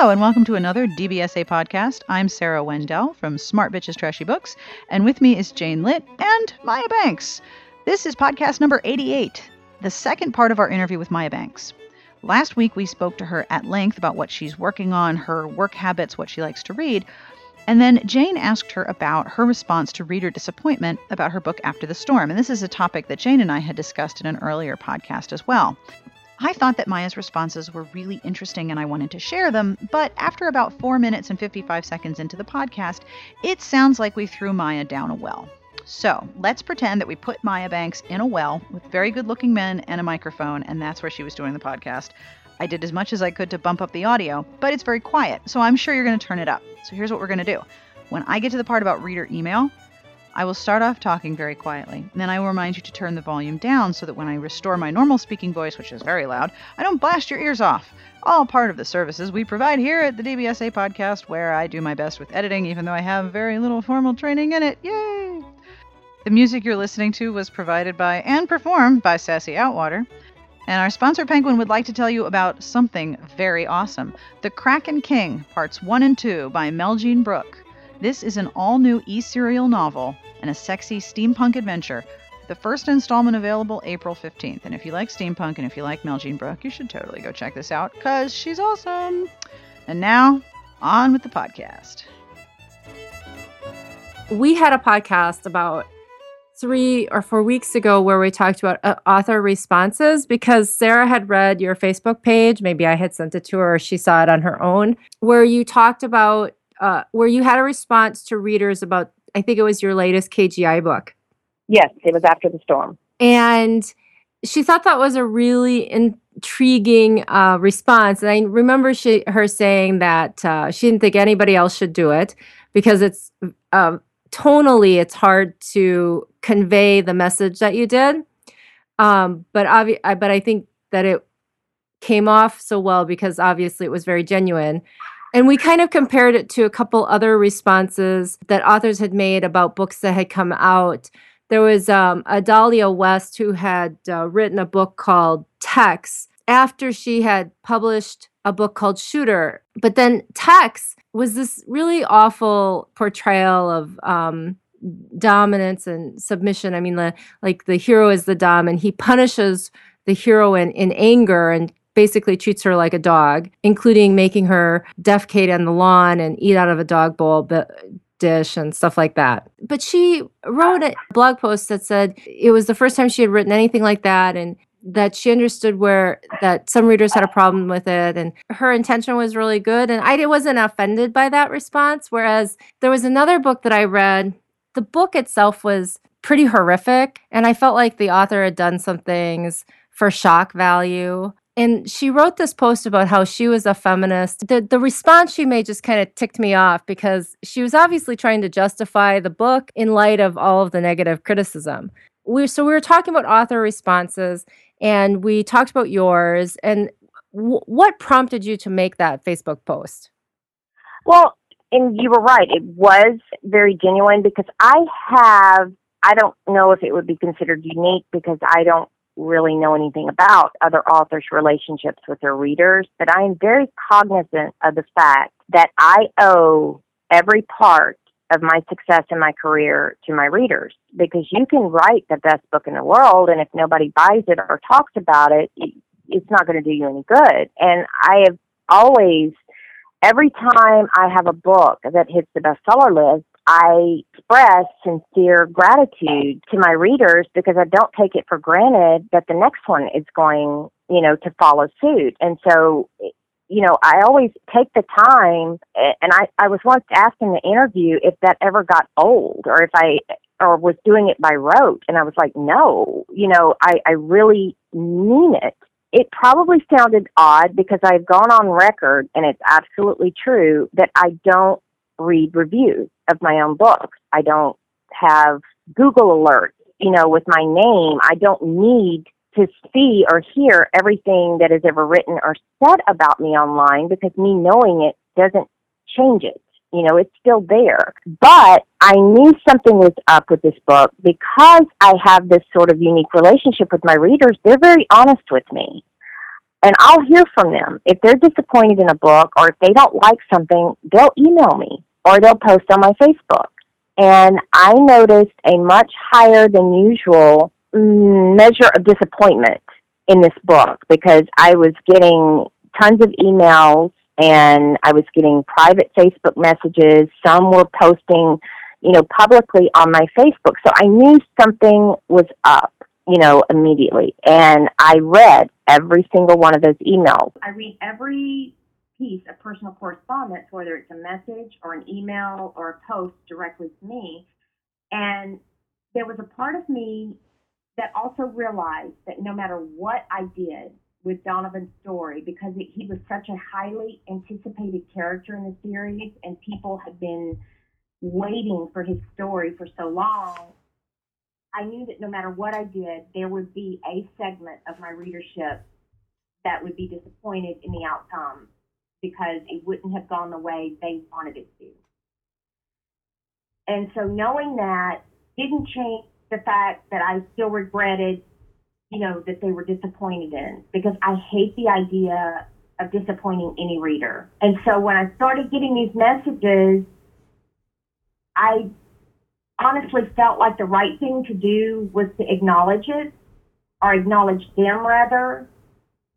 Hello, and welcome to another DBSA podcast. I'm Sarah Wendell from Smart Bitches Trashy Books, and with me is Jane Litte and Maya Banks. This is podcast number 88, the second part of our interview with Maya Banks. Last week, we spoke to her at length about what she's working on, her work habits, what she likes to read. And then Jane asked her about her response to reader disappointment about her book After the Storm. And this is a topic that Jane and I had discussed in an earlier podcast as well. I thought that Maya's responses were really interesting and I wanted to share them, but after about 4 minutes and 55 seconds into the podcast, it sounds like we threw Maya down a well. So let's pretend that we put Maya Banks in a well with very good looking men and a microphone, and that's where she was doing the podcast. I did as much as I could to bump up the audio, but it's very quiet, so I'm sure you're going to turn it up. So here's what we're going to do. When I get to the part about reader email, I will start off talking very quietly, and then I will remind you to turn the volume down so that when I restore my normal speaking voice, which is very loud, I don't blast your ears off. All part of the services we provide here at the DBSA podcast, where I do my best with editing, even though I have very little formal training in it. Yay! The music you're listening to was provided by and performed by Sassy Outwater. And our sponsor Penguin would like to tell you about something very awesome The Kraken King, Parts 1 and 2 by Meljean Brook. This is an all new e serial novel and a sexy steampunk adventure. The first installment available April 15th. And if you like steampunk and if you like Meljean Brook, you should totally go check this out because she's awesome. And now, on with the podcast. We had a podcast about three or four weeks ago where we talked about uh, author responses because Sarah had read your Facebook page. Maybe I had sent it to her or she saw it on her own, where you talked about uh, where you had a response to readers about, I think it was your latest KGI book. Yes, it was after the storm. And she thought that was a really intriguing uh, response. And I remember she, her saying that uh, she didn't think anybody else should do it because it's uh, tonally, it's hard to convey the message that you did. Um, but obvi- but I think that it came off so well because obviously it was very genuine. And we kind of compared it to a couple other responses that authors had made about books that had come out. There was um, Adalia West who had uh, written a book called Tex after she had published a book called Shooter. But then Tex was this really awful portrayal of um, dominance and submission. I mean, the, like the hero is the dom, and he punishes the heroine in anger and basically treats her like a dog, including making her defecate on the lawn and eat out of a dog bowl But dish and stuff like that. But she wrote a blog post that said it was the first time she had written anything like that and that she understood where that some readers had a problem with it and her intention was really good and I wasn't offended by that response whereas there was another book that I read the book itself was pretty horrific and I felt like the author had done some things for shock value and she wrote this post about how she was a feminist. The the response she made just kind of ticked me off because she was obviously trying to justify the book in light of all of the negative criticism. We so we were talking about author responses and we talked about yours and w- what prompted you to make that Facebook post? Well, and you were right. It was very genuine because I have I don't know if it would be considered unique because I don't really know anything about other authors' relationships with their readers, but I am very cognizant of the fact that I owe every part of my success in my career to my readers because you can write the best book in the world and if nobody buys it or talks about it it's not going to do you any good. And i have always every time i have a book that hits the bestseller list I express sincere gratitude to my readers because I don't take it for granted that the next one is going, you know, to follow suit. And so, you know, I always take the time, and I, I was once asked in the interview if that ever got old or if I or was doing it by rote. And I was like, no, you know, I, I really mean it. It probably sounded odd because I've gone on record, and it's absolutely true, that I don't read reviews of my own books. I don't have Google alerts, you know, with my name. I don't need to see or hear everything that is ever written or said about me online because me knowing it doesn't change it. You know, it's still there. But I knew something was up with this book because I have this sort of unique relationship with my readers. They're very honest with me. and I'll hear from them. If they're disappointed in a book or if they don't like something, they'll email me or they'll post on my Facebook. And I noticed a much higher than usual mm, measure of disappointment in this book because I was getting tons of emails and I was getting private Facebook messages. Some were posting, you know, publicly on my Facebook. So I knew something was up you know, immediately. And I read every single one of those emails. I read every piece of personal correspondence, whether it's a message or an email or a post directly to me. And there was a part of me that also realized that no matter what I did with Donovan's story, because it, he was such a highly anticipated character in the series and people had been waiting for his story for so long, I knew that no matter what I did, there would be a segment of my readership that would be disappointed in the outcome because it wouldn't have gone the way they wanted it to. And so knowing that didn't change the fact that I still regretted, you know, that they were disappointed in because I hate the idea of disappointing any reader. And so when I started getting these messages, I honestly felt like the right thing to do was to acknowledge it or acknowledge them rather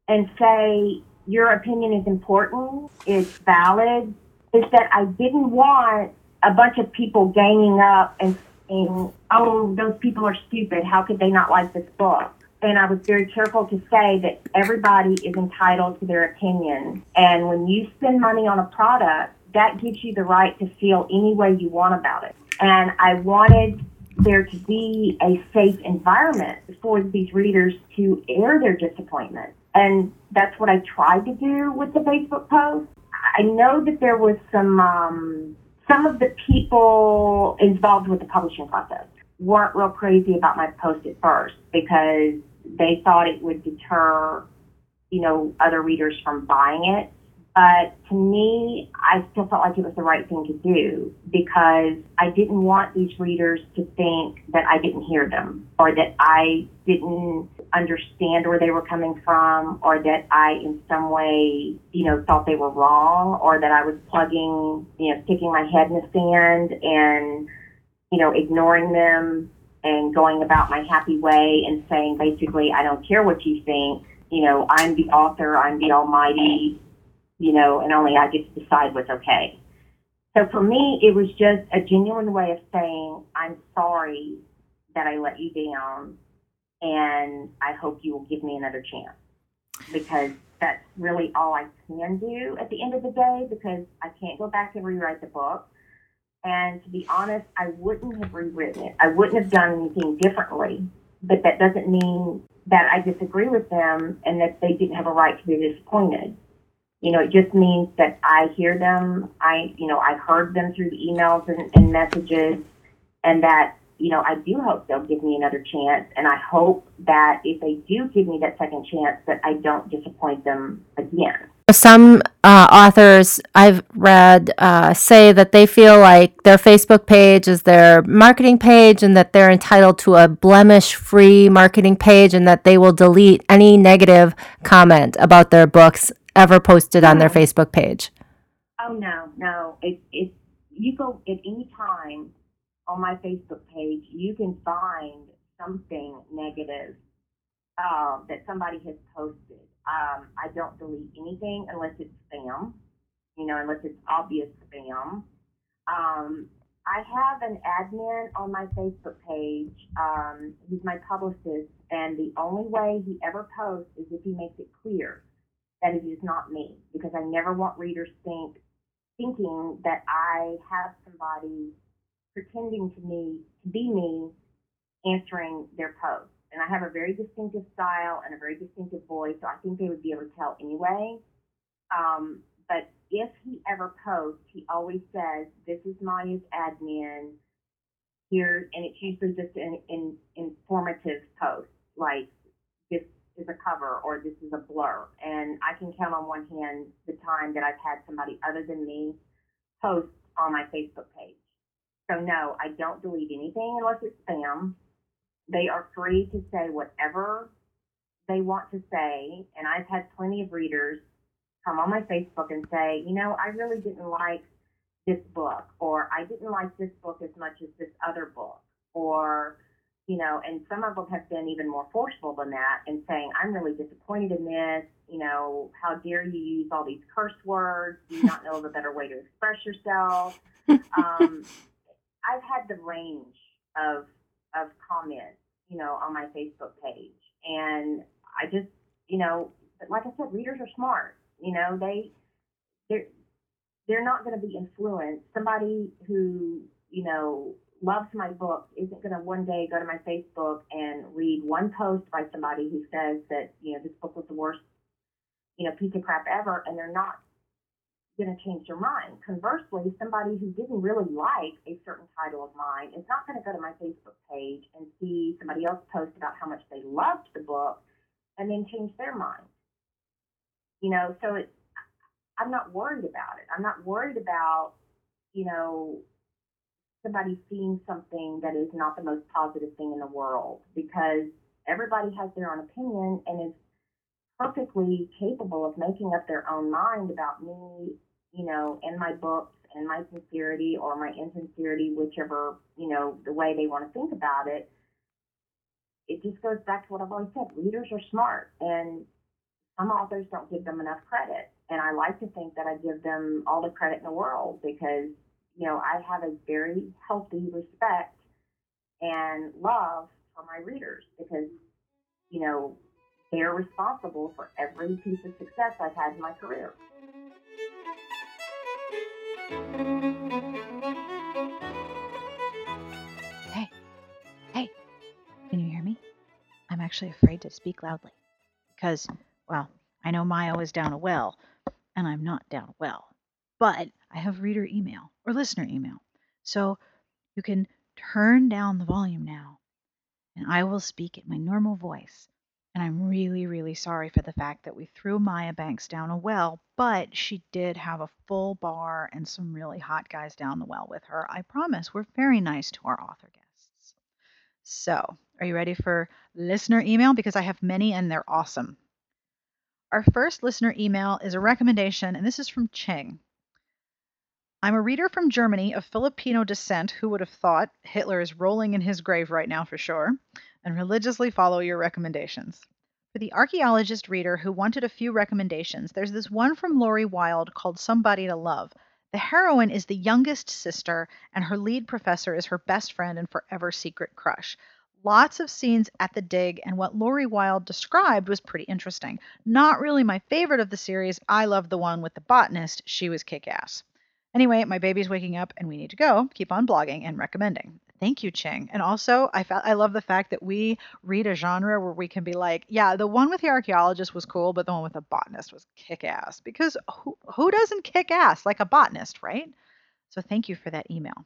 and say your opinion is important, it's valid, is that I didn't want a bunch of people ganging up and saying, oh, those people are stupid. How could they not like this book? And I was very careful to say that everybody is entitled to their opinion. And when you spend money on a product, that gives you the right to feel any way you want about it and I wanted there to be a safe environment for these readers to air their disappointment. And that's what I tried to do with the Facebook post. I know that there was some um, some of the people involved with the publishing process weren't real crazy about my post at first because they thought it would deter, you know, other readers from buying it. But to me, I still felt like it was the right thing to do because I didn't want these readers to think that I didn't hear them or that I didn't understand where they were coming from or that I in some way, you know, thought they were wrong or that I was plugging, you know, sticking my head in the sand and, you know, ignoring them and going about my happy way and saying basically, I don't care what you think. You know, I'm the author, I'm the almighty you know, and only I get to decide what's okay. So for me, it was just a genuine way of saying, I'm sorry that I let you down, and I hope you will give me another chance. Because that's really all I can do at the end of the day, because I can't go back and rewrite the book. And to be honest, I wouldn't have rewritten it. I wouldn't have done anything differently. But that doesn't mean that I disagree with them and that they didn't have a right to be disappointed you know, it just means that I hear them. I, you know, I heard them through the emails and, and messages, and that, you know, I do hope they'll give me another chance. And I hope that if they do give me that second chance, that I don't disappoint them again. Some uh, authors I've read uh, say that they feel like their Facebook page is their marketing page and that they're entitled to a blemish free marketing page and that they will delete any negative comment about their books ever posted on their Facebook page? Oh no, no. If if you go at any time on my Facebook page, you can find something negative uh, that somebody has posted. Um, I don't delete anything unless it's spam, you know, unless it's obvious spam. Um, I have an admin on my Facebook page. Um, he's my publicist, and the only way he ever posts is if he makes it clear that it is not me because I never want readers think thinking that I have somebody pretending to me to be me answering their post. And I have a very distinctive style and a very distinctive voice, so I think they would be able to tell anyway. Um, but if he ever posts, he always says, "This is Maya's admin." Here, and it's usually just an, an informative post, like this is a cover or this is a blur. And I can count on one hand the time that I've had somebody other than me post on my Facebook page. So no, I don't delete anything unless it's spam. They are free to say whatever they want to say, and I've had plenty of readers come on my Facebook and say, you know, I really didn't like this book, or I didn't like this book as much as this other book, or, you know, and some of them have been even more forceful than that and saying, I'm really disappointed in this. You know, how dare you use all these curse words? Do you not know of a better way to express yourself? Um, I've had the range of of comments, you know, on my Facebook page, and I just, you know, like I said, readers are smart. You know, they they're they're not going to be influenced. Somebody who you know loves my book isn't going to one day go to my Facebook and read one post by somebody who says that you know this book was the worst you know piece of crap ever, and they're not going to change their mind. Conversely, somebody who didn't really like a certain title of mine is not going to go to my Facebook page and see somebody else post about how much they loved the book and then change their mind. You know, so it's, I'm not worried about it. I'm not worried about, you know, somebody seeing something that is not the most positive thing in the world because everybody has their own opinion and is perfectly capable of making up their own mind about me, you know, and my books and my sincerity or my insincerity, whichever, you know, the way they want to think about it. It just goes back to what I've always said. Readers are smart and some authors don't give them enough credit. And I like to think that I give them all the credit in the world because, you know, I have a very healthy respect and love for my readers because, you know, they're responsible for every piece of success I've had in my career. Hey, hey, can you hear me? I'm actually afraid to speak loudly because, well, I know Maya is down a well, and I'm not down a well, but I have reader email or listener email. So you can turn down the volume now, and I will speak at my normal voice and I'm really, really sorry for the fact that we threw Maya Banks down a well, but she did have a full bar and some really hot guys down the well with her. I promise we're very nice to our author guests. So, are you ready for listener email? Because I have many and they're awesome. Our first listener email is a recommendation, and this is from Cheng. I'm a reader from Germany of Filipino descent who would have thought Hitler is rolling in his grave right now for sure and religiously follow your recommendations. For the archaeologist reader who wanted a few recommendations, there's this one from Lori Wilde called Somebody to Love. The heroine is the youngest sister, and her lead professor is her best friend and forever secret crush. Lots of scenes at the dig, and what Lori Wilde described was pretty interesting. Not really my favorite of the series. I love the one with the botanist. She was kick ass. Anyway, my baby's waking up and we need to go. Keep on blogging and recommending. Thank you, Ching. And also, I I love the fact that we read a genre where we can be like, yeah, the one with the archaeologist was cool, but the one with the botanist was kick ass. Because who, who doesn't kick ass like a botanist, right? So thank you for that email.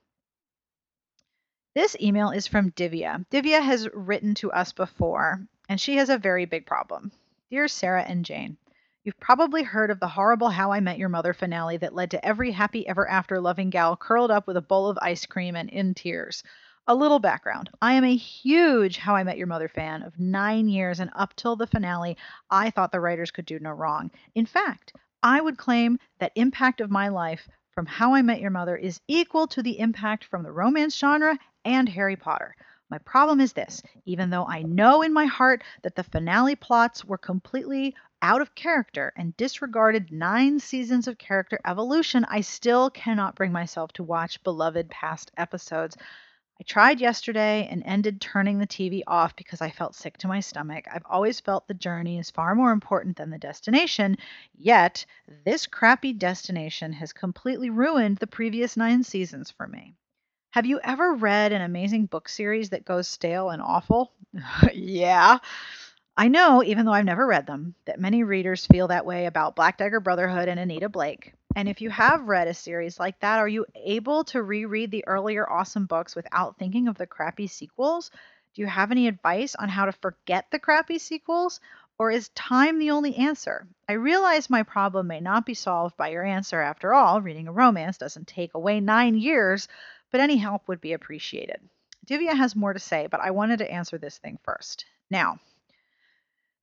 This email is from Divya. Divya has written to us before, and she has a very big problem. Dear Sarah and Jane, You've probably heard of the horrible How I Met Your Mother finale that led to every happy ever after loving gal curled up with a bowl of ice cream and in tears. A little background. I am a huge How I Met Your Mother fan of nine years, and up till the finale, I thought the writers could do no wrong. In fact, I would claim that impact of my life from How I Met Your Mother is equal to the impact from the romance genre and Harry Potter. My problem is this even though I know in my heart that the finale plots were completely out of character and disregarded nine seasons of character evolution, I still cannot bring myself to watch beloved past episodes. I tried yesterday and ended turning the TV off because I felt sick to my stomach. I've always felt the journey is far more important than the destination, yet, this crappy destination has completely ruined the previous nine seasons for me. Have you ever read an amazing book series that goes stale and awful? yeah. I know, even though I've never read them, that many readers feel that way about Black Dagger Brotherhood and Anita Blake. And if you have read a series like that, are you able to reread the earlier awesome books without thinking of the crappy sequels? Do you have any advice on how to forget the crappy sequels? Or is time the only answer? I realize my problem may not be solved by your answer. After all, reading a romance doesn't take away nine years, but any help would be appreciated. Divya has more to say, but I wanted to answer this thing first. Now,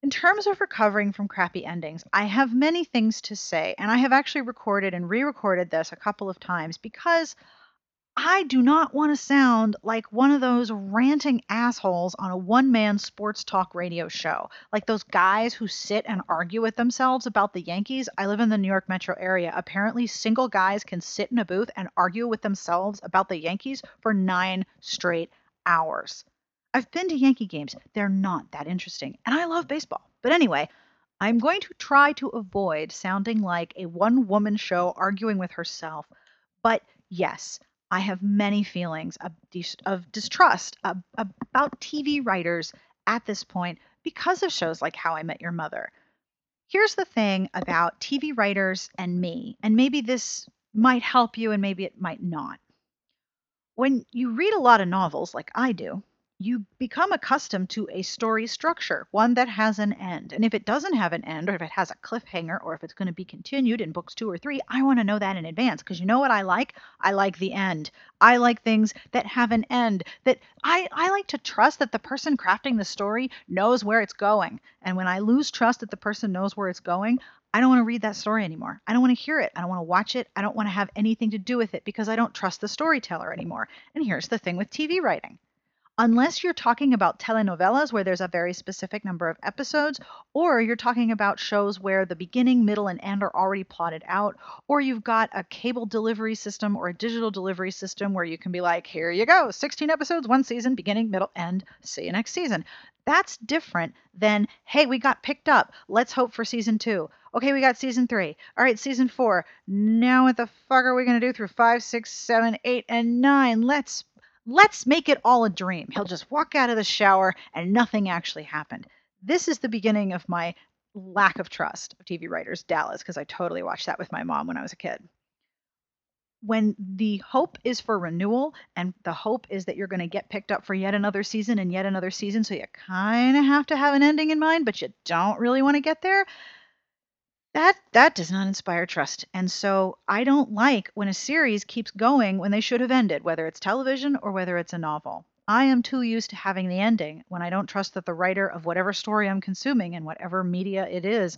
In terms of recovering from crappy endings, I have many things to say, and I have actually recorded and re recorded this a couple of times because I do not want to sound like one of those ranting assholes on a one man sports talk radio show. Like those guys who sit and argue with themselves about the Yankees. I live in the New York metro area. Apparently, single guys can sit in a booth and argue with themselves about the Yankees for nine straight hours. I've been to Yankee games, they're not that interesting. And I love baseball. But anyway, I'm going to try to avoid sounding like a one woman show arguing with herself. But yes, I have many feelings of, of distrust about TV writers at this point because of shows like How I Met Your Mother. Here's the thing about TV writers and me, and maybe this might help you and maybe it might not. When you read a lot of novels, like I do, you become accustomed to a story structure, one that has an end. And if it doesn't have an end, or if it has a cliffhanger, or if it's going to be continued in books two or three, I want to know that in advance. Because you know what I like? I like the end. I like things that have an end. That I, I like to trust that the person crafting the story knows where it's going. And when I lose trust that the person knows where it's going, I don't want to read that story anymore. I don't want to hear it. I don't want to watch it. I don't want to have anything to do with it because I don't trust the storyteller anymore. And here's the thing with TV writing unless you're talking about telenovelas where there's a very specific number of episodes, or you're talking about shows where the beginning, middle, and end are already plotted out, or you've got a cable delivery system or a digital delivery system where you can be like, here you go, 16 episodes, one season, beginning, middle, end, see you next season. That's different than, hey, we got picked up. Let's hope for season two. Okay, we got season three. All right, season four. Now what the fuck are we going to do through five, six, seven, eight, and nine? Let's Let's make it all a dream. He'll just walk out of the shower and nothing actually happened. This is the beginning of my lack of trust of TV writers, Dallas, because I totally watched that with my mom when I was a kid. When the hope is for renewal and the hope is that you're going to get picked up for yet another season and yet another season, so you kind of have to have an ending in mind, but you don't really want to get there, that that does not inspire trust. And so i don't like when a series keeps going when they should have ended whether it's television or whether it's a novel. I am too used to having the ending when i don't trust that the writer of whatever story i'm consuming and whatever media it is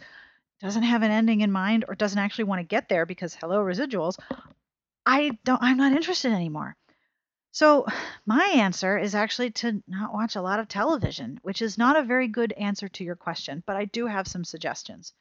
doesn't have an ending in mind or doesn't actually want to get there because hello residuals i don't i'm not interested anymore. So my answer is actually to not watch a lot of television which is not a very good answer to your question but i do have some suggestions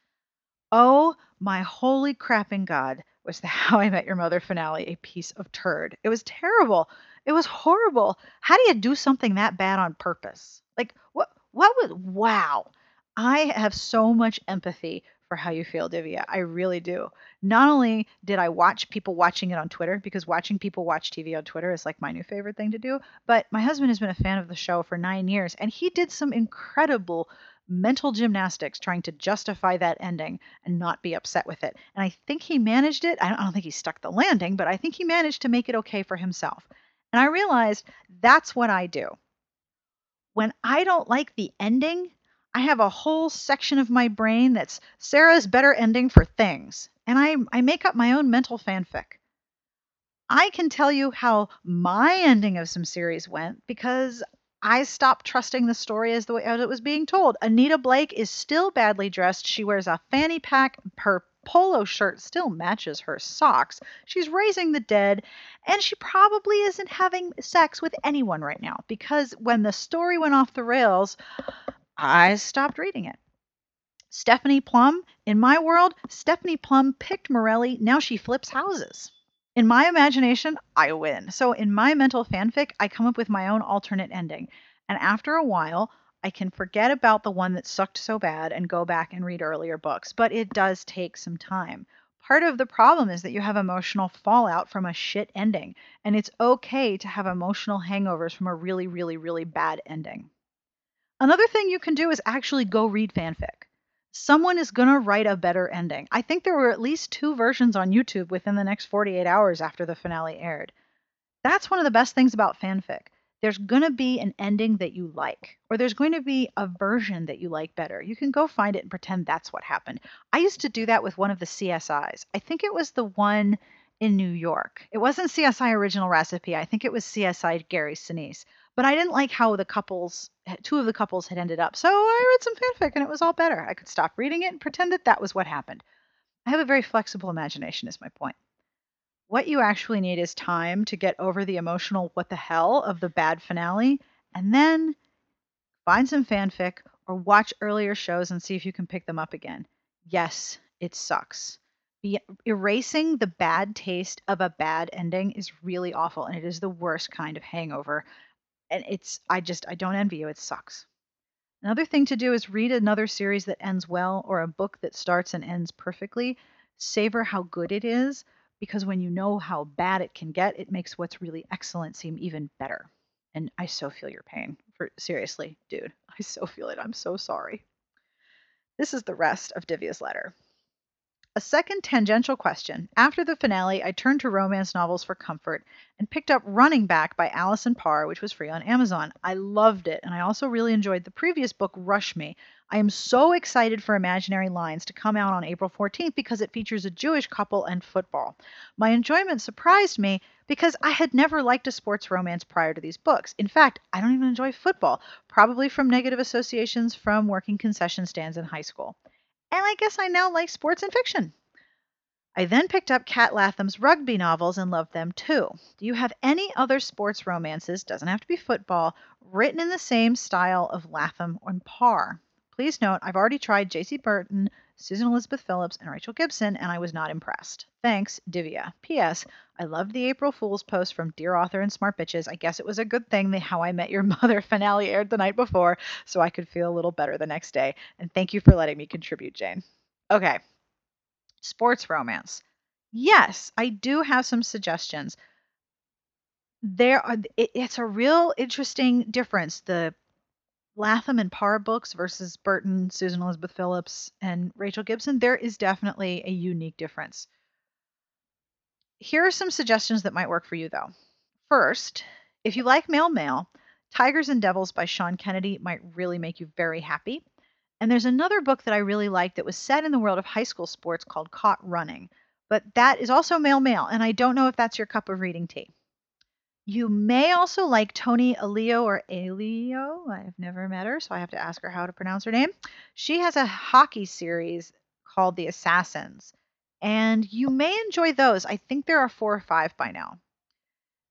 Oh my holy crapping God, was the How I Met Your Mother finale a piece of turd. It was terrible. It was horrible. How do you do something that bad on purpose? Like what what was wow. I have so much empathy for how you feel, Divya. I really do. Not only did I watch people watching it on Twitter, because watching people watch TV on Twitter is like my new favorite thing to do, but my husband has been a fan of the show for nine years, and he did some incredible mental gymnastics trying to justify that ending and not be upset with it. And I think he managed it. I don't, think he stuck the landing, but I think he managed to make it okay for himself. And I realized that's what I do. When I don't like the ending, I have a whole section of my brain that's Sarah's better ending for things. And I, I make up my own mental fanfic. I can tell you how my ending of some series went because I stopped trusting the story as the way as it was being told. Anita Blake is still badly dressed. She wears a fanny pack. Her polo shirt still matches her socks. She's raising the dead, and she probably isn't having sex with anyone right now because when the story went off the rails, I stopped reading it. Stephanie Plum, in my world, Stephanie Plum picked Morelli. Now she flips houses in my imagination, I win. So in my mental fanfic, I come up with my own alternate ending. And after a while, I can forget about the one that sucked so bad and go back and read earlier books. But it does take some time. Part of the problem is that you have emotional fallout from a shit ending. And it's okay to have emotional hangovers from a really, really, really bad ending. Another thing you can do is actually go read fanfic someone is going to write a better ending. I think there were at least two versions on YouTube within the next 48 hours after the finale aired. That's one of the best things about fanfic. There's going to be an ending that you like, or there's going to be a version that you like better. You can go find it and pretend that's what happened. I used to do that with one of the CSIs. I think it was the one in New York. It wasn't CSI Original Recipe. I think it was CSI Gary Sinise. But I didn't like how the couples, eh, two of the couples had ended up. So I read some fanfic and it was all better. I could stop reading it and pretend that that was what happened. I have a very flexible imagination, is my point. What you actually need is time to get over the emotional what the hell of the bad finale and then find some fanfic or watch earlier shows and see if you can pick them up again. Yes, it sucks. Be- erasing the bad taste of a bad ending is really awful and it is the worst kind of hangover. And it's, I just, I don't envy you. It sucks. Another thing to do is read another series that ends well or a book that starts and ends perfectly. Savor how good it is because when you know how bad it can get, it makes what's really excellent seem even better. And I so feel your pain. For seriously, dude, I so feel it. I'm so sorry. This is the rest of Divya's letter. A second tangential question. After the finale, I turned to romance novels for comfort and picked up Running Back by Allison Parr, which was free on Amazon. I loved it, and I also really enjoyed the previous book, Rush Me. I am so excited for Imaginary Lines to come out on April 14th because it features a Jewish couple and football. My enjoyment surprised me because I had never liked a sports romance prior to these books. In fact, I don't even enjoy football, probably from negative associations from working concession stands in high school I guess I now like sports and fiction. I then picked up Kat Latham's rugby novels and loved them too. Do you have any other sports romances, doesn't have to be football, written in the same style of Latham or Parr? Please note, I've already tried Jaci Burton, Susan Elizabeth Phillips, and Rachel Gibson, and I was not impressed. Thanks, Divya. P.S. I loved the April Fool's post from Dear Author and Smart Bitches. I guess it was a good thing the How I Met Your Mother finale aired the night before, so I could feel a little better the next day. And thank you for letting me contribute, Jane. Okay. Sports romance. Yes, I do have some suggestions. There are it, it's a real interesting difference. The Latham and Parr books versus Burton, Susan Elizabeth Phillips, and Rachel Gibson, there is definitely a unique difference. Here are some suggestions that might work for you, though. First, if you like male male, Tigers and Devils by Sean Kennedy might really make you very happy. And there's another book that I really like that was set in the world of high school sports called Caught Running, but that is also male male, and I don't know if that's your cup of reading tea. You may also like Toni Aleo or Aleo. I've never met her, so I have to ask her how to pronounce her name. She has a hockey series called The Assassins, and you may enjoy those. I think there are four or five by now.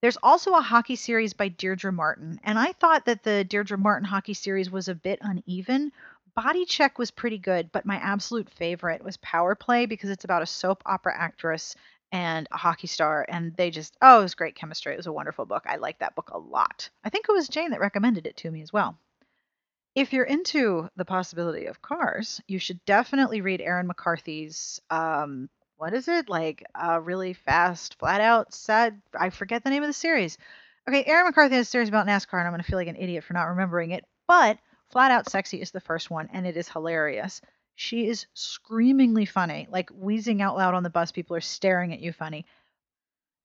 There's also a hockey series by Deirdre Martin, and I thought that the Deirdre Martin hockey series was a bit uneven. Body Check was pretty good, but my absolute favorite was Power Play because it's about a soap opera actress and a hockey star and they just oh it was great chemistry it was a wonderful book i like that book a lot. I think it was jane that recommended it to me as well. If you're into the possibility of cars you should definitely read erin mccarthy's um what is it? Like a really fast flat out sad i forget the name of the series. Okay aaron mccarthy has a series about nascar and i'm going to feel like an idiot for not remembering it but flat out sexy is the first one and it is hilarious she is screamingly funny, like wheezing out loud on the bus. People are staring at you funny.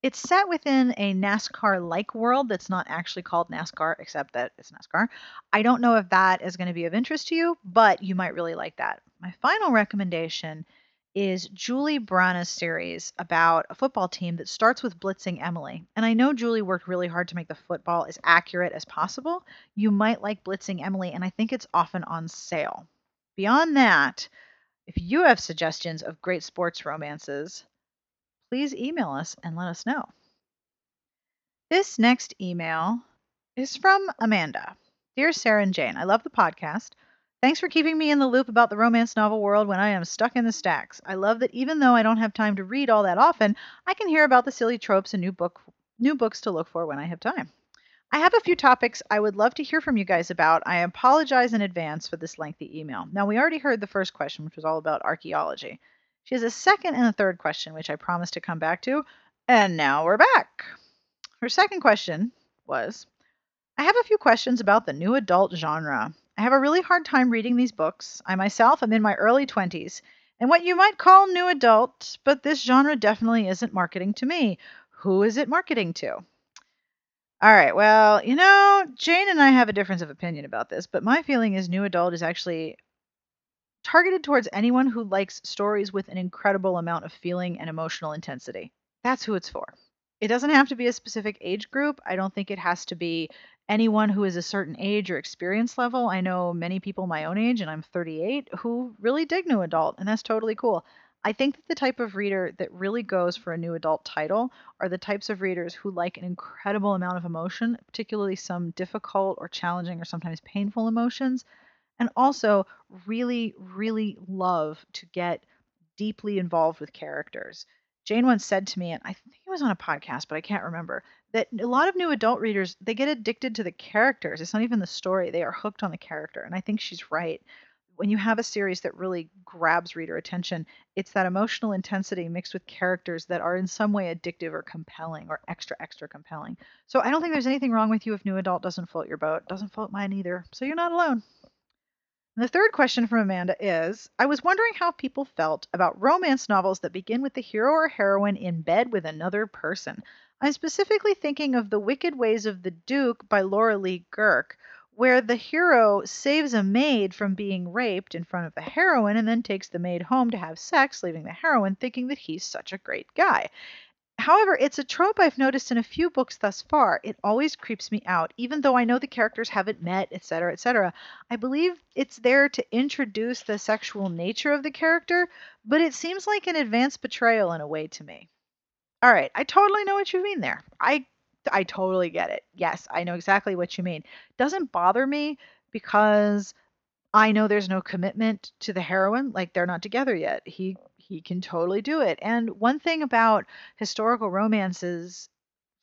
It's set within a NASCAR like world that's not actually called NASCAR, except that it's NASCAR. I don't know if that is going to be of interest to you, but you might really like that. My final recommendation is Julie Brannagh's series about a football team that starts with blitzing Emily. And I know Julie worked really hard to make the football as accurate as possible. You might like blitzing Emily, and I think it's often on sale. Beyond that, if you have suggestions of great sports romances, please email us and let us know. This next email is from Amanda. Dear Sarah and Jane, I love the podcast. Thanks for keeping me in the loop about the romance novel world when I am stuck in the stacks. I love that even though I don't have time to read all that often, I can hear about the silly tropes and new book new books to look for when I have time. I have a few topics I would love to hear from you guys about. I apologize in advance for this lengthy email. Now, we already heard the first question, which was all about archaeology. She has a second and a third question, which I promised to come back to, and now we're back. Her second question was I have a few questions about the new adult genre. I have a really hard time reading these books. I myself am in my early 20s, and what you might call new adult, but this genre definitely isn't marketing to me. Who is it marketing to? All right. Well, you know, Jane and I have a difference of opinion about this, but my feeling is New Adult is actually targeted towards anyone who likes stories with an incredible amount of feeling and emotional intensity. That's who it's for. It doesn't have to be a specific age group. I don't think it has to be anyone who is a certain age or experience level. I know many people my own age, and I'm 38, who really dig new adult, and that's totally cool. I think that the type of reader that really goes for a new adult title are the types of readers who like an incredible amount of emotion, particularly some difficult or challenging or sometimes painful emotions, and also really, really love to get deeply involved with characters. Jane once said to me, and I think it was on a podcast, but I can't remember, that a lot of new adult readers, they get addicted to the characters. It's not even the story. They are hooked on the character. And I think she's right when you have a series that really grabs reader attention, it's that emotional intensity mixed with characters that are in some way addictive or compelling or extra, extra compelling. So I don't think there's anything wrong with you if New Adult doesn't float your boat. Doesn't float mine either. So you're not alone. And the third question from Amanda is I was wondering how people felt about romance novels that begin with the hero or heroine in bed with another person. I'm specifically thinking of The Wicked Ways of the Duke by Laura Lee Guhrke, where the hero saves a maid from being raped in front of the heroine and then takes the maid home to have sex, leaving the heroine thinking that he's such a great guy. However, it's a trope I've noticed in a few books thus far. It always creeps me out, even though I know the characters haven't met, etc., etc. I believe it's there to introduce the sexual nature of the character, but it seems like an advanced betrayal in a way to me. All right, I totally know what you mean there. I I totally get it. Yes, I know exactly what you mean. Doesn't bother me because I know there's no commitment to the heroine. Like they're not together yet. He he can totally do it. And one thing about historical romances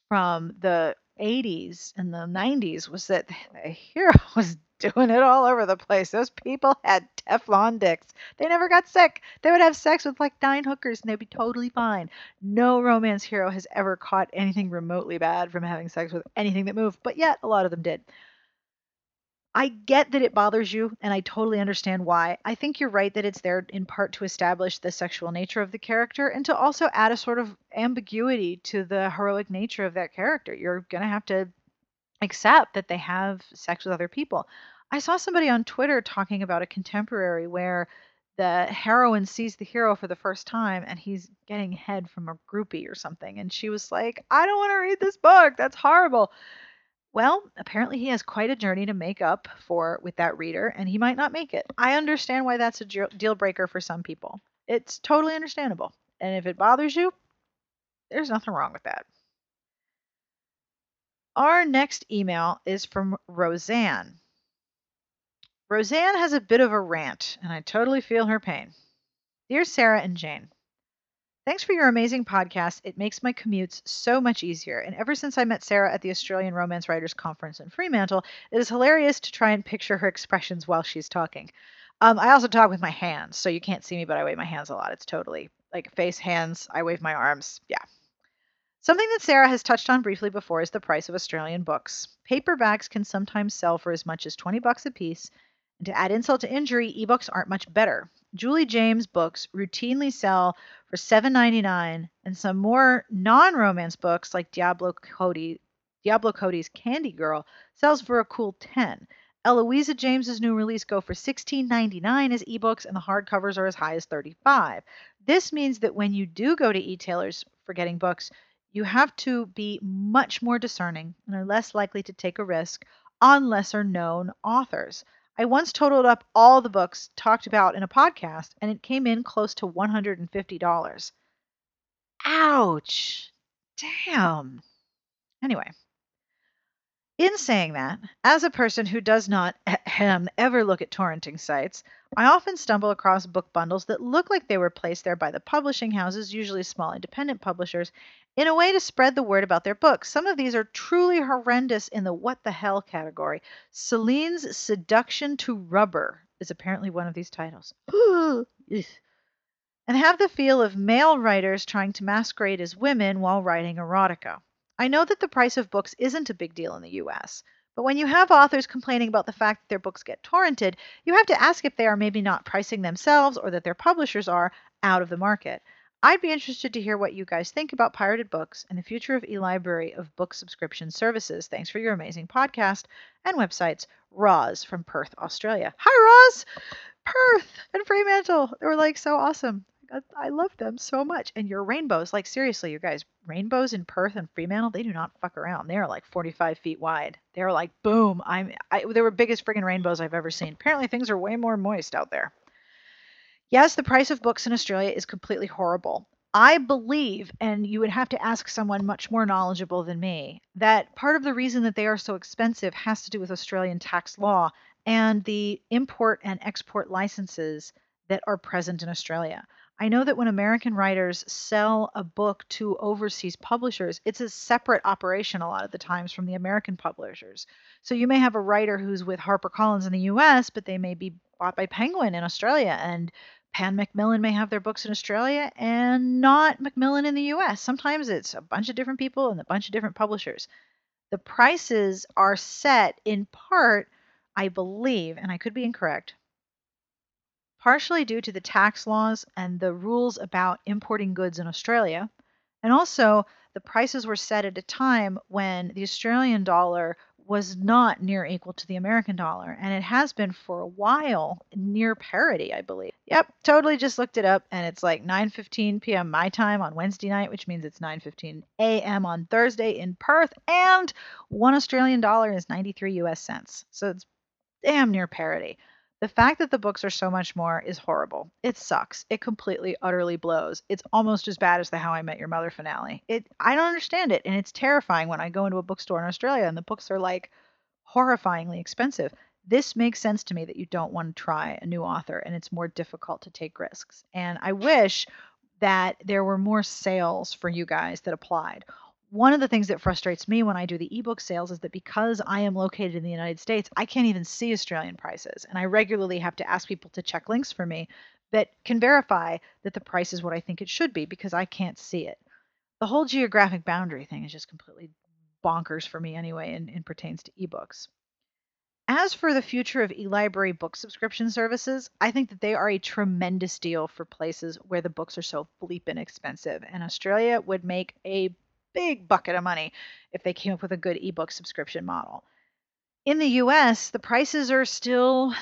from the 80s and the 90s was that the hero was doing it all over the place. Those people had Teflon dicks. They never got sick. They would have sex with like nine hookers and they'd be totally fine. No romance hero has ever caught anything remotely bad from having sex with anything that moved, but yet a lot of them did. I get that it bothers you, and I totally understand why. I think you're right that it's there in part to establish the sexual nature of the character and to also add a sort of ambiguity to the heroic nature of that character. You're going to have to accept that they have sex with other people. I saw somebody on Twitter talking about a contemporary where the heroine sees the hero for the first time and he's getting head from a groupie or something. And she was like, I don't want to read this book. That's horrible. Well, apparently he has quite a journey to make up for with that reader, and he might not make it. I understand why that's a deal breaker for some people. It's totally understandable. And if it bothers you, there's nothing wrong with that. Our next email is from Roseanne. Roseanne has a bit of a rant, and I totally feel her pain. Dear Sarah and Jane, Thanks for your amazing podcast. It makes my commutes so much easier. And ever since I met Sarah at the Australian Romance Writers Conference in Fremantle, it is hilarious to try and picture her expressions while she's talking. Um, I also talk with my hands, so you can't see me, but I wave my hands a lot. It's totally like face, hands, I wave my arms. Yeah. Something that Sarah has touched on briefly before is the price of Australian books. Paperbacks can sometimes sell for as much as 20 bucks a piece, and to add insult to injury, ebooks aren't much better. Julie James books routinely sell for $7.99, and some more non-romance books like Diablo Cody, Diablo Cody's Candy Girl sells for a cool 10. Eloisa James's new release go for $16.99 as ebooks, and the hardcovers are as high as 35. This means that when you do go to e-tailers for getting books, you have to be much more discerning and are less likely to take a risk on lesser known authors. I once totaled up all the books talked about in a podcast and it came in close to $150. Ouch. Damn. Anyway, in saying that, as a person who does not ahem, ever look at torrenting sites, I often stumble across book bundles that look like they were placed there by the publishing houses, usually small independent publishers, in a way to spread the word about their books. Some of these are truly horrendous in the what the hell category. Celine's Seduction to Rubber is apparently one of these titles. and have the feel of male writers trying to masquerade as women while writing erotica. I know that the price of books isn't a big deal in the US, but when you have authors complaining about the fact that their books get torrented, you have to ask if they are maybe not pricing themselves or that their publishers are out of the market. I'd be interested to hear what you guys think about pirated books and the future of eLibrary of book subscription services. Thanks for your amazing podcast and websites. Roz from Perth, Australia. Hi, Roz! Perth and Fremantle. They were like so awesome. I love them so much. And your rainbows, like seriously, you guys, rainbows in Perth and Fremantle, they do not fuck around. They are like 45 feet wide. They're like, boom. I'm, I, they were biggest friggin' rainbows I've ever seen. Apparently, things are way more moist out there. Yes, the price of books in Australia is completely horrible. I believe, and you would have to ask someone much more knowledgeable than me, that part of the reason that they are so expensive has to do with Australian tax law and the import and export licenses that are present in Australia. I know that when American writers sell a book to overseas publishers, it's a separate operation a lot of the times from the American publishers. So you may have a writer who's with HarperCollins in the US, but they may be bought by Penguin in Australia and Pan Macmillan may have their books in Australia and not Macmillan in the US. Sometimes it's a bunch of different people and a bunch of different publishers. The prices are set in part, I believe, and I could be incorrect, partially due to the tax laws and the rules about importing goods in Australia. And also, the prices were set at a time when the Australian dollar was not near equal to the American dollar, and it has been for a while near parity, I believe. Yep, totally just looked it up, and it's like 9:15 p.m. my time on Wednesday night, which means it's 9:15 a.m. on Thursday in Perth, and one Australian dollar is 93 U.S. cents, so it's damn near parity. The fact that the books are so much more is horrible. It sucks. It completely, utterly blows. It's almost as bad as the How I Met Your Mother finale. It I don't understand it, and it's terrifying when I go into a bookstore in Australia and the books are like horrifyingly expensive. This makes sense to me that you don't want to try a new author and it's more difficult to take risks. And I wish that there were more sales for you guys that applied one of the things that frustrates me when I do the ebook sales is that because I am located in the United States, I can't even see Australian prices. And I regularly have to ask people to check links for me that can verify that the price is what I think it should be because I can't see it. The whole geographic boundary thing is just completely bonkers for me anyway and, and pertains to ebooks. As for the future of eLibrary book subscription services, I think that they are a tremendous deal for places where the books are so bleeping expensive. And Australia would make a big bucket of money if they came up with a good ebook subscription model. In the US, the prices are still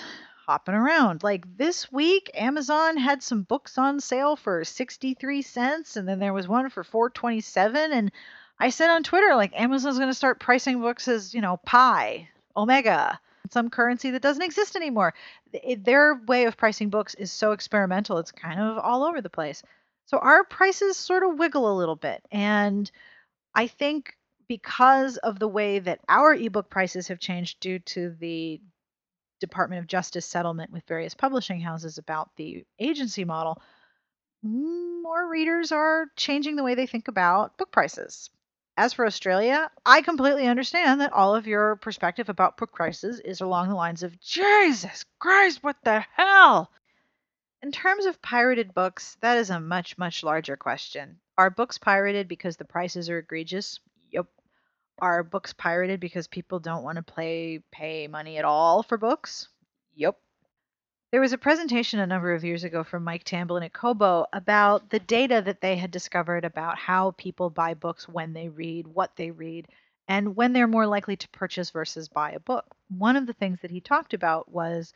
hopping around. Like this week, Amazon had some books on sale for 63 cents and then there was one for 427 and I said on Twitter like Amazon's going to start pricing books as, you know, pi, omega, some currency that doesn't exist anymore. Their way of pricing books is so experimental, it's kind of all over the place. So our prices sort of wiggle a little bit and I think because of the way that our ebook prices have changed due to the Department of Justice settlement with various publishing houses about the agency model, more readers are changing the way they think about book prices. As for Australia, I completely understand that all of your perspective about book prices is along the lines of Jesus Christ, what the hell? In terms of pirated books, that is a much, much larger question. Are books pirated because the prices are egregious? Yep. Are books pirated because people don't want to play pay money at all for books? Yep. There was a presentation a number of years ago from Mike Tamblyn at Kobo about the data that they had discovered about how people buy books when they read, what they read, and when they're more likely to purchase versus buy a book. One of the things that he talked about was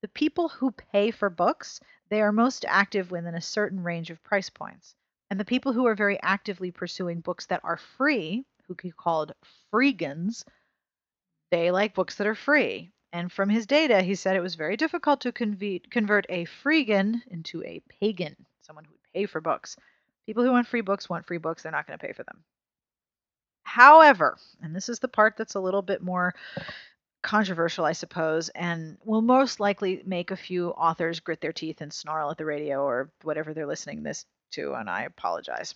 the people who pay for books, they are most active within a certain range of price points. And the people who are very actively pursuing books that are free, who he called freegans, they like books that are free. And from his data, he said it was very difficult to convert, convert a freegan into a pagan, someone who would pay for books. People who want free books want free books, they're not going to pay for them. However, and this is the part that's a little bit more controversial, I suppose, and will most likely make a few authors grit their teeth and snarl at the radio or whatever they're listening this to, and I apologize.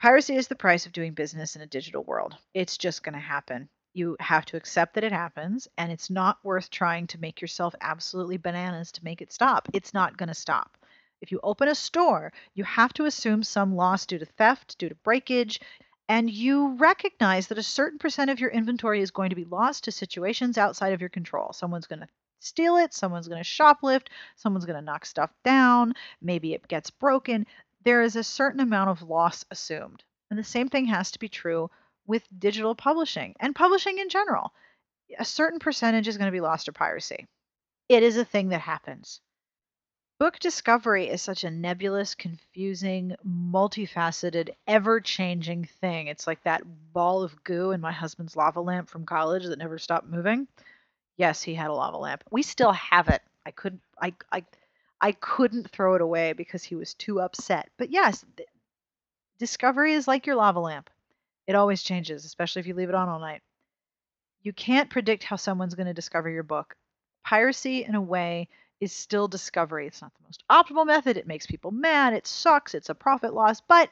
Piracy is the price of doing business in a digital world. It's just going to happen. You have to accept that it happens, and it's not worth trying to make yourself absolutely bananas to make it stop. It's not going to stop. If you open a store, you have to assume some loss due to theft, due to breakage, and you recognize that a certain percent of your inventory is going to be lost to situations outside of your control. Someone's going to steal it, someone's going to shoplift, someone's going to knock stuff down, maybe it gets broken. There is a certain amount of loss assumed. And the same thing has to be true with digital publishing and publishing in general. A certain percentage is going to be lost to piracy. It is a thing that happens. Book discovery is such a nebulous, confusing, multifaceted, ever changing thing. It's like that ball of goo in my husband's lava lamp from college that never stopped moving. Yes, he had a lava lamp. We still have it. I couldn't I I I couldn't throw it away because he was too upset. But yes, th- discovery is like your lava lamp. It always changes, especially if you leave it on all night. You can't predict how someone's going to discover your book. Piracy, in a way, is still discovery. It's not the most optimal method. It makes people mad. It sucks. It's a profit loss, but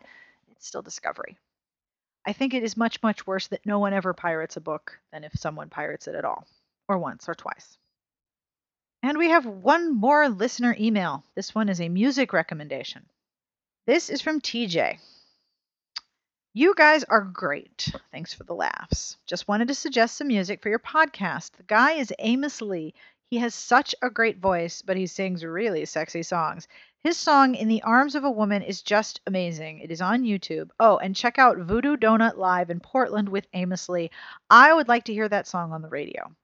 it's still discovery. I think it is much, much worse that no one ever pirates a book than if someone pirates it at all, or once or twice. And we have one more listener email. This one is a music recommendation. This is from TJ. You guys are great. Thanks for the laughs. Just wanted to suggest some music for your podcast. The guy is Amos Lee. He has such a great voice, but he sings really sexy songs. His song In the Arms of a Woman is just amazing. It is on YouTube. Oh, and check out Voodoo Doughnut Live in Portland with Amos Lee. I would like to hear that song on the radio.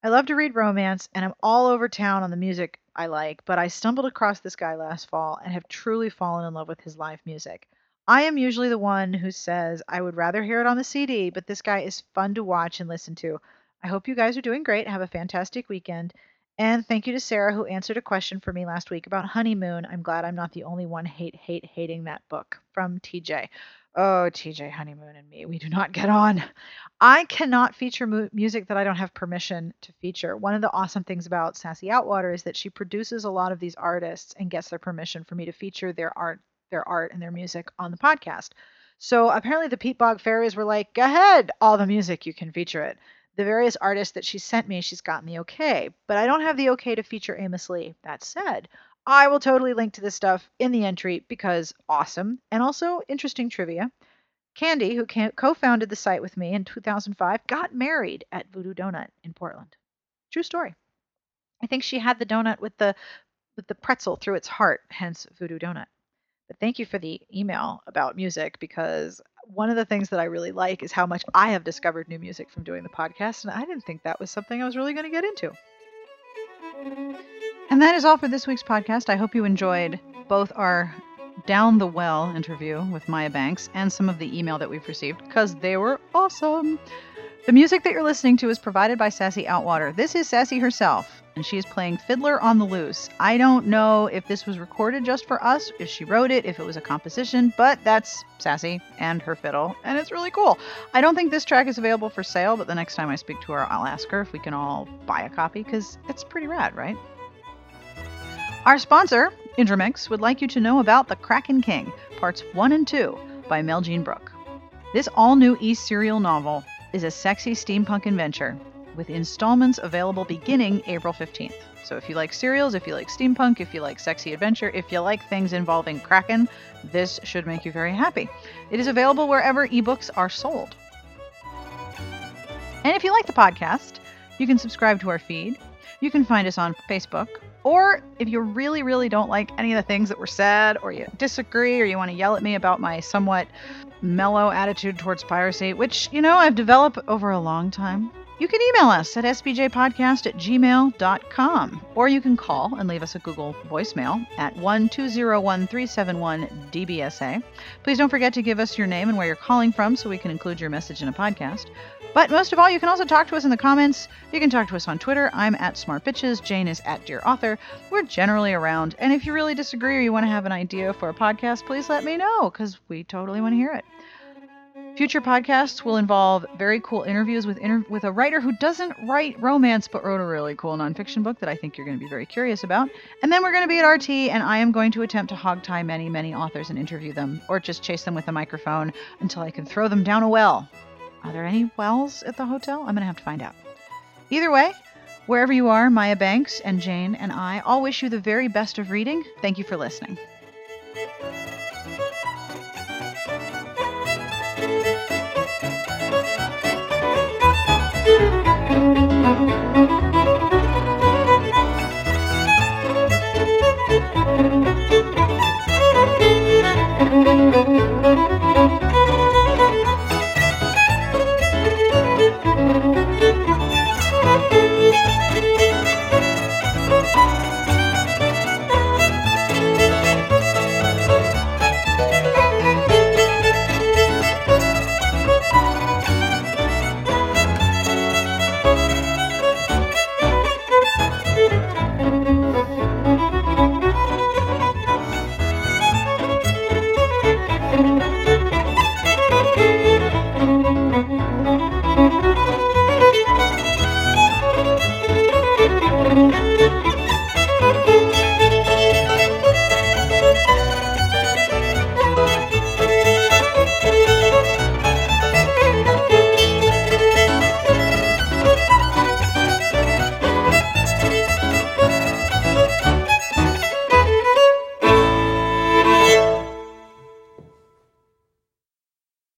I love to read romance, and I'm all over town on the music I like, but I stumbled across this guy last fall and have truly fallen in love with his live music. I am usually the one who says I would rather hear it on the CD, but this guy is fun to watch and listen to. I hope you guys are doing great. Have a fantastic weekend. And thank you to Sarah who answered a question for me last week about Honeymoon. I'm glad I'm not the only one hate hate hating that book from TJ. Oh, TJ Honeymoon and me, we do not get on. I cannot feature mu- music that I don't have permission to feature. One of the awesome things about Sassy Outwater is that she produces a lot of these artists and gets their permission for me to feature their art, their art and their music on the podcast. So apparently the Peatbog Faeries were like, "Go ahead, all the music you can feature it." The various artists that she sent me, she's gotten the okay, but I don't have the okay to feature Amos Lee. That said, I will totally link to this stuff in the entry because awesome and also interesting trivia. Candy, who co founded the site with me in 2005, got married at Voodoo Doughnut in Portland. True story. I think she had the donut with the with the pretzel through its heart, hence Voodoo Doughnut. But thank you for the email about music because one of the things that I really like is how much I have discovered new music from doing the podcast, and I didn't think that was something I was really going to get into. And that is all for this week's podcast. I hope you enjoyed both our down the well interview with Maya Banks and some of the email that we've received because they were awesome. The music that you're listening to is provided by Sassy Outwater. This is Sassy herself, and she is playing Fiddler on the Loose. I don't know if this was recorded just for us, if she wrote it, if it was a composition, but that's Sassy and her fiddle, and it's really cool. I don't think this track is available for sale, but the next time I speak to her, I'll ask her if we can all buy a copy because it's pretty rad, right? Our sponsor, Intermix, would like you to know about The Kraken King, Parts 1 and 2 by Meljean Brook. This all new eSerial novel is a sexy steampunk adventure with installments available beginning April 15th. So if you like serials, if you like steampunk, if you like sexy adventure, if you like things involving Kraken, this should make you very happy. It is available wherever ebooks are sold. And if you like the podcast, you can subscribe to our feed. You can find us on Facebook. Or if you really, really don't like any of the things that were said, or you disagree, or you want to yell at me about my somewhat mellow attitude towards piracy, which, you know, I've developed over a long time, you can email us at sbjpodcast at gmail.com. Or you can call and leave us a Google voicemail at 1-201-371-DBSA. Please don't forget to give us your name and where you're calling from so we can include your message in a podcast. But most of all, you can also talk to us in the comments. You can talk to us on Twitter. I'm at Smart Bitches. Jane is at Dear Author. We're generally around. And if you really disagree or you want to have an idea for a podcast, please let me know because we totally want to hear it. Future podcasts will involve very cool interviews with inter- with a writer who doesn't write romance but wrote a really cool nonfiction book that I think you're going to be very curious about. And then we're going to be at RT, and I am going to attempt to hog tie many, many authors and interview them, or just chase them with a microphone until I can throw them down a well. Are there any wells at the hotel? I'm going to have to find out. Either way, wherever you are, Maya Banks and Jane and I all wish you the very best of reading. Thank you for listening.